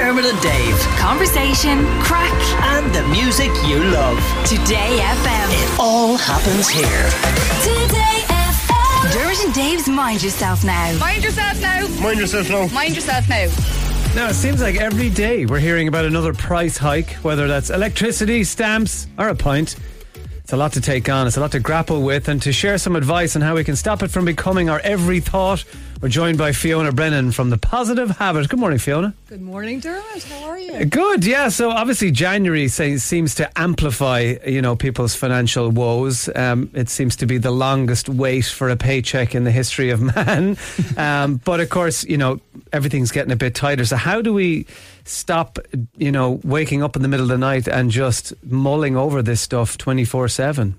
Dermot and Dave. Conversation, crack, And the music you love. Today FM. It all happens here. Today FM. Dermot and Dave's Mind Yourself Now. Mind yourself now. Mind yourself now. Mind yourself now. Now, it seems like every day we're hearing about another price hike, whether that's electricity, stamps, or a pint. It's a lot to take on, it's a lot to grapple with, and to share some advice on how we can stop it from becoming our every thought. We're joined by Fiona Brennan from The Positive Habit. Good morning, Fiona. Good morning, Dermot. How are you? Good, yeah. So obviously January say, seems to amplify, you know, people's financial woes. Um, it seems to be the longest wait for a paycheck in the history of man. um, but of course, you know, everything's getting a bit tighter. So how do we stop, you know, waking up in the middle of the night and just mulling over this stuff twenty four seven?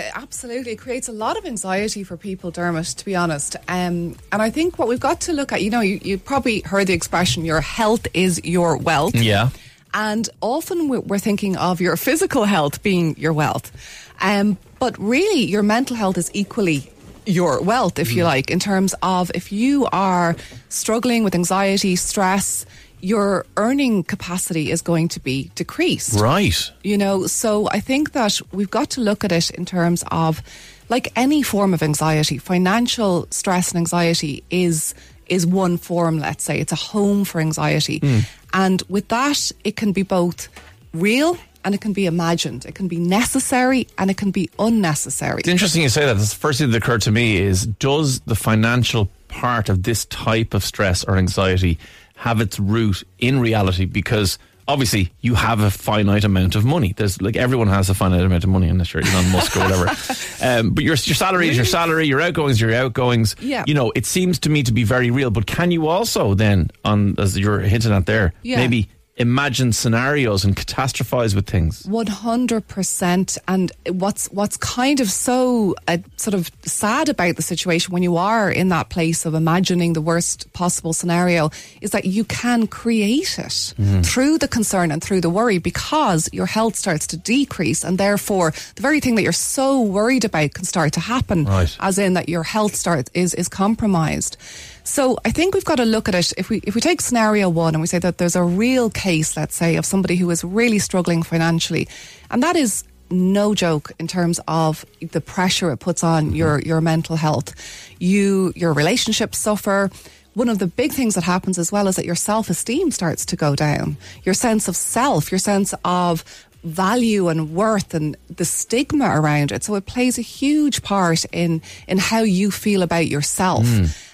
Yeah, absolutely. It creates a lot of anxiety for people, Dermot, to be honest. Um, and I think what we've got to look at, you know, you, you probably heard the expression, your health is your wealth. Yeah. And often we- we're thinking of your physical health being your wealth. Um, but really, your mental health is equally your wealth, if you like, in terms of if you are struggling with anxiety, stress, your earning capacity is going to be decreased. Right. you know so i think that we've got to look at it in terms of like any form of anxiety financial stress and anxiety is is one form let's say. It's a home for anxiety. Hmm. And with that it can be both real and it can be imagined. It can be necessary and it can be unnecessary. It's interesting you say that. The first thing that occurred to me is does the financial part of this type of stress or anxiety have its root in reality? Because obviously you have a finite amount of money. There's like everyone has a finite amount of money unless you're Elon Musk or whatever. Um, but your your salary is your salary, your outgoings, your outgoings. Yeah. You know, it seems to me to be very real. But can you also then, on as you're hinting at there, Yeah. maybe imagine scenarios and catastrophize with things? One hundred percent. And what's what's kind of so uh, sort of sad about the situation when you are in that place of imagining the worst possible scenario is that you can create it through the concern and through the worry because your health starts to decrease, and therefore the very thing that you're so worried about can start to happen. Right. As in that your health start is is compromised. So I think we've got to look at it. If we if we take scenario one and we say that there's a real case, let's say, of somebody who is really struggling financially, and that is no joke in terms of the pressure it puts on mm-hmm. your your mental health. You your relationships suffer. One of the big things that happens as well is that your self esteem starts to go down. Your sense of self, your sense of value and worth and the stigma around it. So it plays a huge part in in how you feel about yourself.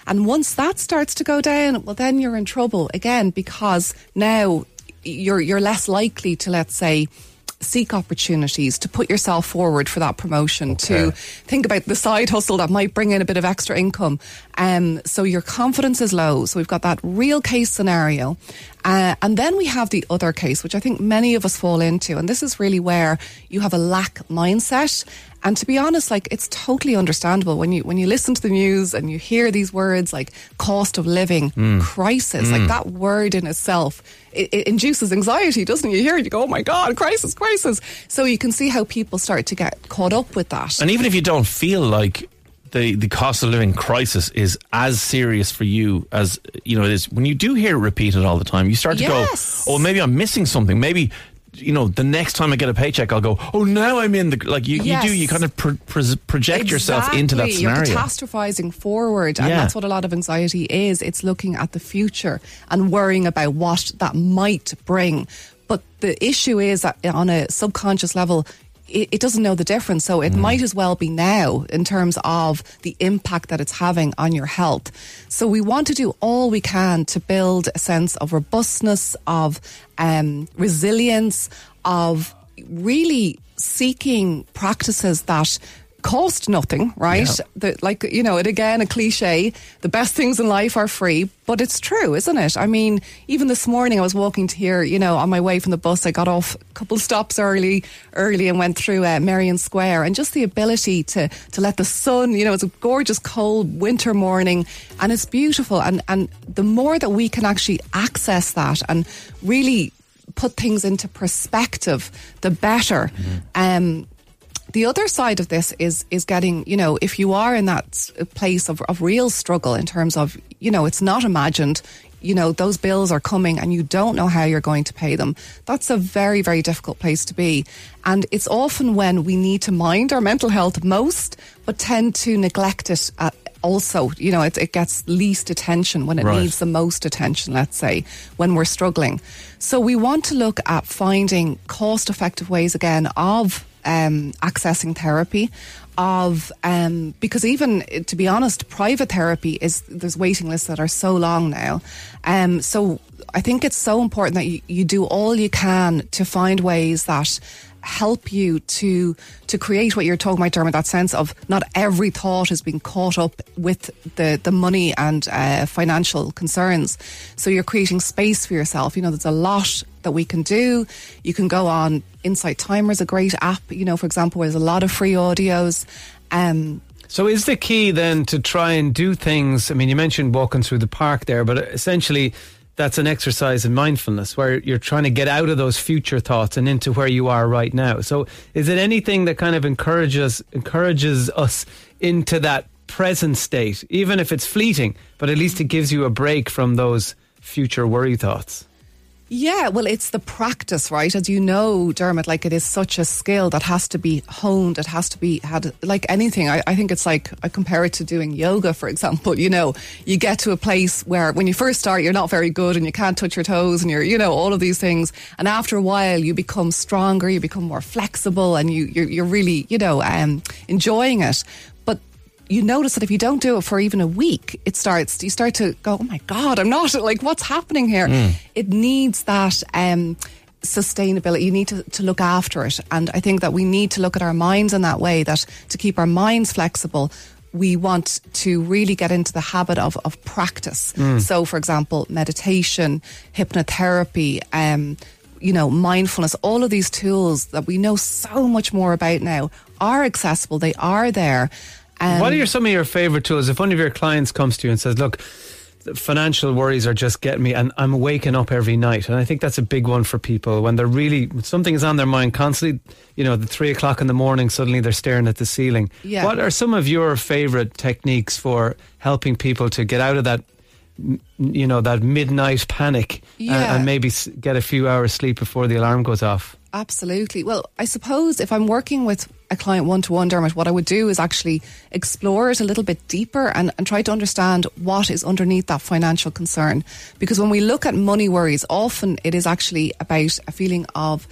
And once that starts to go down, well then you're in trouble again because now you're you're less likely to let's say seek opportunities to put yourself forward for that promotion to think about the side hustle that might bring in a bit of extra income. Um, so your confidence is low. So we've got that real case scenario uh, and then we have the other case which i think many of us fall into and this is really where you have a lack mindset and to be honest, like it's totally understandable when you when you listen to the news and you hear these words like cost of living crisis, like that word in itself, it, it induces anxiety, doesn't it? You hear it, you go, oh my god, crisis, crisis. So you can see how people start to get caught up with that. And even if you don't feel like the, the cost of living crisis is as serious for you as you know it is, when you do hear it repeated all the time, you start to Yes. go, "Oh, maybe I'm missing something. Maybe." You know, the next time I get a paycheck, I'll go. Oh, now I'm in the like. You, you do. You kind of pro- pro- project yourself into that Exactly. scenario. You're catastrophizing forward, and Yeah. that's what a lot of anxiety is. It's looking at the future and worrying about what that might bring. But the issue is that on a subconscious level, it, it doesn't know the difference. So Mm. it might as well be now in terms of the impact that it's having on your health. So we want to do all we can to build a sense of robustness, of um, resilience, of really seeking practices that cost nothing, right? Yeah. The, like, you know, it again, a cliche, the best things in life are free, but it's true, isn't it? I mean, even this morning I was walking to here, you know, on my way from the bus, I got off a couple stops early, early and went through uh, Merrion Square and just the ability to, to let the sun, you know, it's a gorgeous cold winter morning and it's beautiful. And, and the more that we can actually access that and really put things into perspective, the better. Um, the other side of this is is getting you know if you are in that place of, of real struggle in terms of you know it's not imagined you know, those bills are coming and you don't know how you're going to pay them. That's a very, very difficult place to be. And it's often when we need to mind our mental health most, but tend to neglect it at, also, you know, it, it gets least attention when it Right. needs the most attention, let's say, when we're struggling. So we want to look at finding cost effective ways again of um, accessing therapy of um, because even to be honest private therapy is there's waiting lists that are so long now um, so I think it's so important that you, you do all you can to find ways that help you to to create what you're talking about, Dermot. That sense of not every thought is being caught up with the the money and uh, financial concerns. So you're creating space for yourself. You know, there's a lot that we can do. You can go on Insight Timer is a great app. You know, for example, there's a lot of free audios. Um, So is the key then to try and do things? I mean, you mentioned walking through the park there, but essentially that's an exercise in mindfulness where you're trying to get out of those future thoughts and into where you are right now. So is it anything that kind of encourages encourages us into that present state, even if it's fleeting, but at least it gives you a break from those future worry thoughts? Yeah, well, it's the practice, right? As you know, Dermot, like it is such a skill that has to be honed. It has to be had, like anything. I, I think it's like, I compare it to doing yoga, for example. You know, you get to a place where when you first start, you're not very good and you can't touch your toes and you're, you know, all of these things. And after a while, you become stronger, you become more flexible and you, you're, you're really, you know, um, enjoying it. You notice that if you don't do it for even a week, it starts, you start to go, oh my God, I'm not, like, what's happening here? It needs that, um, sustainability. You need to, to look after it. And I think that we need to look at our minds in that way that to keep our minds flexible, we want to really get into the habit of, of practice. So, for example, meditation, hypnotherapy, um, you know, mindfulness, all of these tools that we know so much more about now are accessible. They are there. Um, what are some of your favorite tools? If one of your clients comes to you and says, "Look, financial worries are just getting me, and I'm waking up every night," and I think that's a big one for people when they're really something is on their mind constantly. You know, the three o'clock in the morning, suddenly they're staring at the ceiling. Yeah. What are some of your favorite techniques for helping people to get out of that? You know that midnight panic, and- Yeah. and, maybe get a few hours sleep before the alarm goes off. Absolutely. Well, I suppose if I'm working with a client one to one, Dermot, what I would do is actually explore it a little bit deeper and, and try to understand what is underneath that financial concern. Because when we look at money worries, often it is actually about a feeling of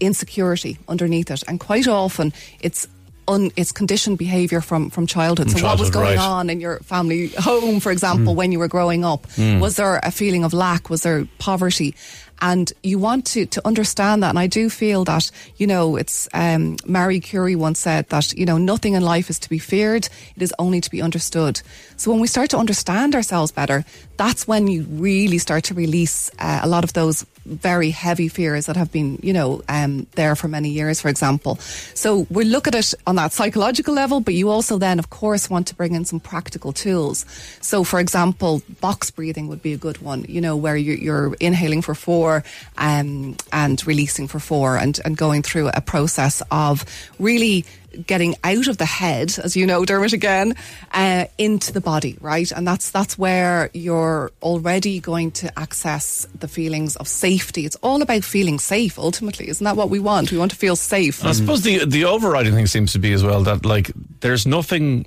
insecurity underneath it. And quite often it's Un, it's conditioned behavior from from childhood. From so, what was going right. on in your family home, for example, when you were growing up? Was there a feeling of lack? Was there poverty? And you want to to understand that. And I do feel that you know, it's um, Marie Curie once said that you know nothing in life is to be feared; it is only to be understood. So when we start to understand ourselves better, that's when you really start to release uh, a lot of those very heavy fears that have been, you know, um, there for many years, for example. So we look at it on that psychological level, but you also then, of course, want to bring in some practical tools. So, for example, box breathing would be a good one, you know, where you're, you're inhaling for four um, and releasing for four and, and going through a process of really getting out of the head, as you know, Dermot, again, uh, into the body, right? And that's that's where you're already going to access the feelings of safety. It's all about feeling safe, ultimately. Isn't that what we want? We want to feel safe. I suppose the the overriding thing seems to be as well that like there's nothing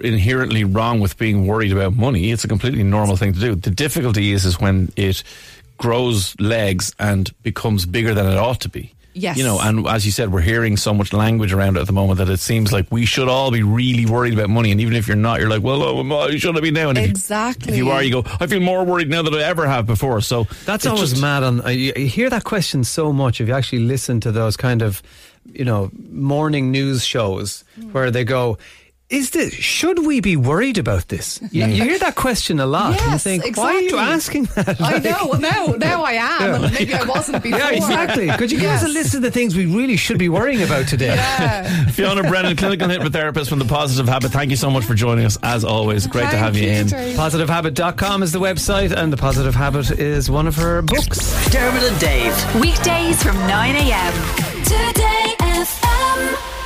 inherently wrong with being worried about money. It's a completely normal thing to do. The difficulty is is when it grows legs and becomes bigger than it ought to be. Yes. You know, and as you said, we're hearing so much language around it at the moment that it seems like we should all be really worried about money. And even if you're not, you're like, well, oh, you should have be now. And if you- Exactly. if you are, you go, I feel more worried now than I ever have before. So That's it's always just- mad. On uh, you, you hear that question so much. If you actually listen to those kind of, you know, morning news shows where they go, "Is this? Should we be worried about this?" You, you hear that question a lot. and you Yes, think, why are you exactly. asking that? I Like- know. Well, now, now I am, and maybe I wasn't before. Yeah, exactly. Could you give us a list of the things we really should be worrying about today? Yeah. Fiona Brennan, clinical hypnotherapist from The Positive Habit. Thank you so much for joining us. As always, great to have you in. Dave. PositiveHabit.com is the website, and The Positive Habit is one of her books. Dermot and Dave. Weekdays from 9 a.m. Today FM.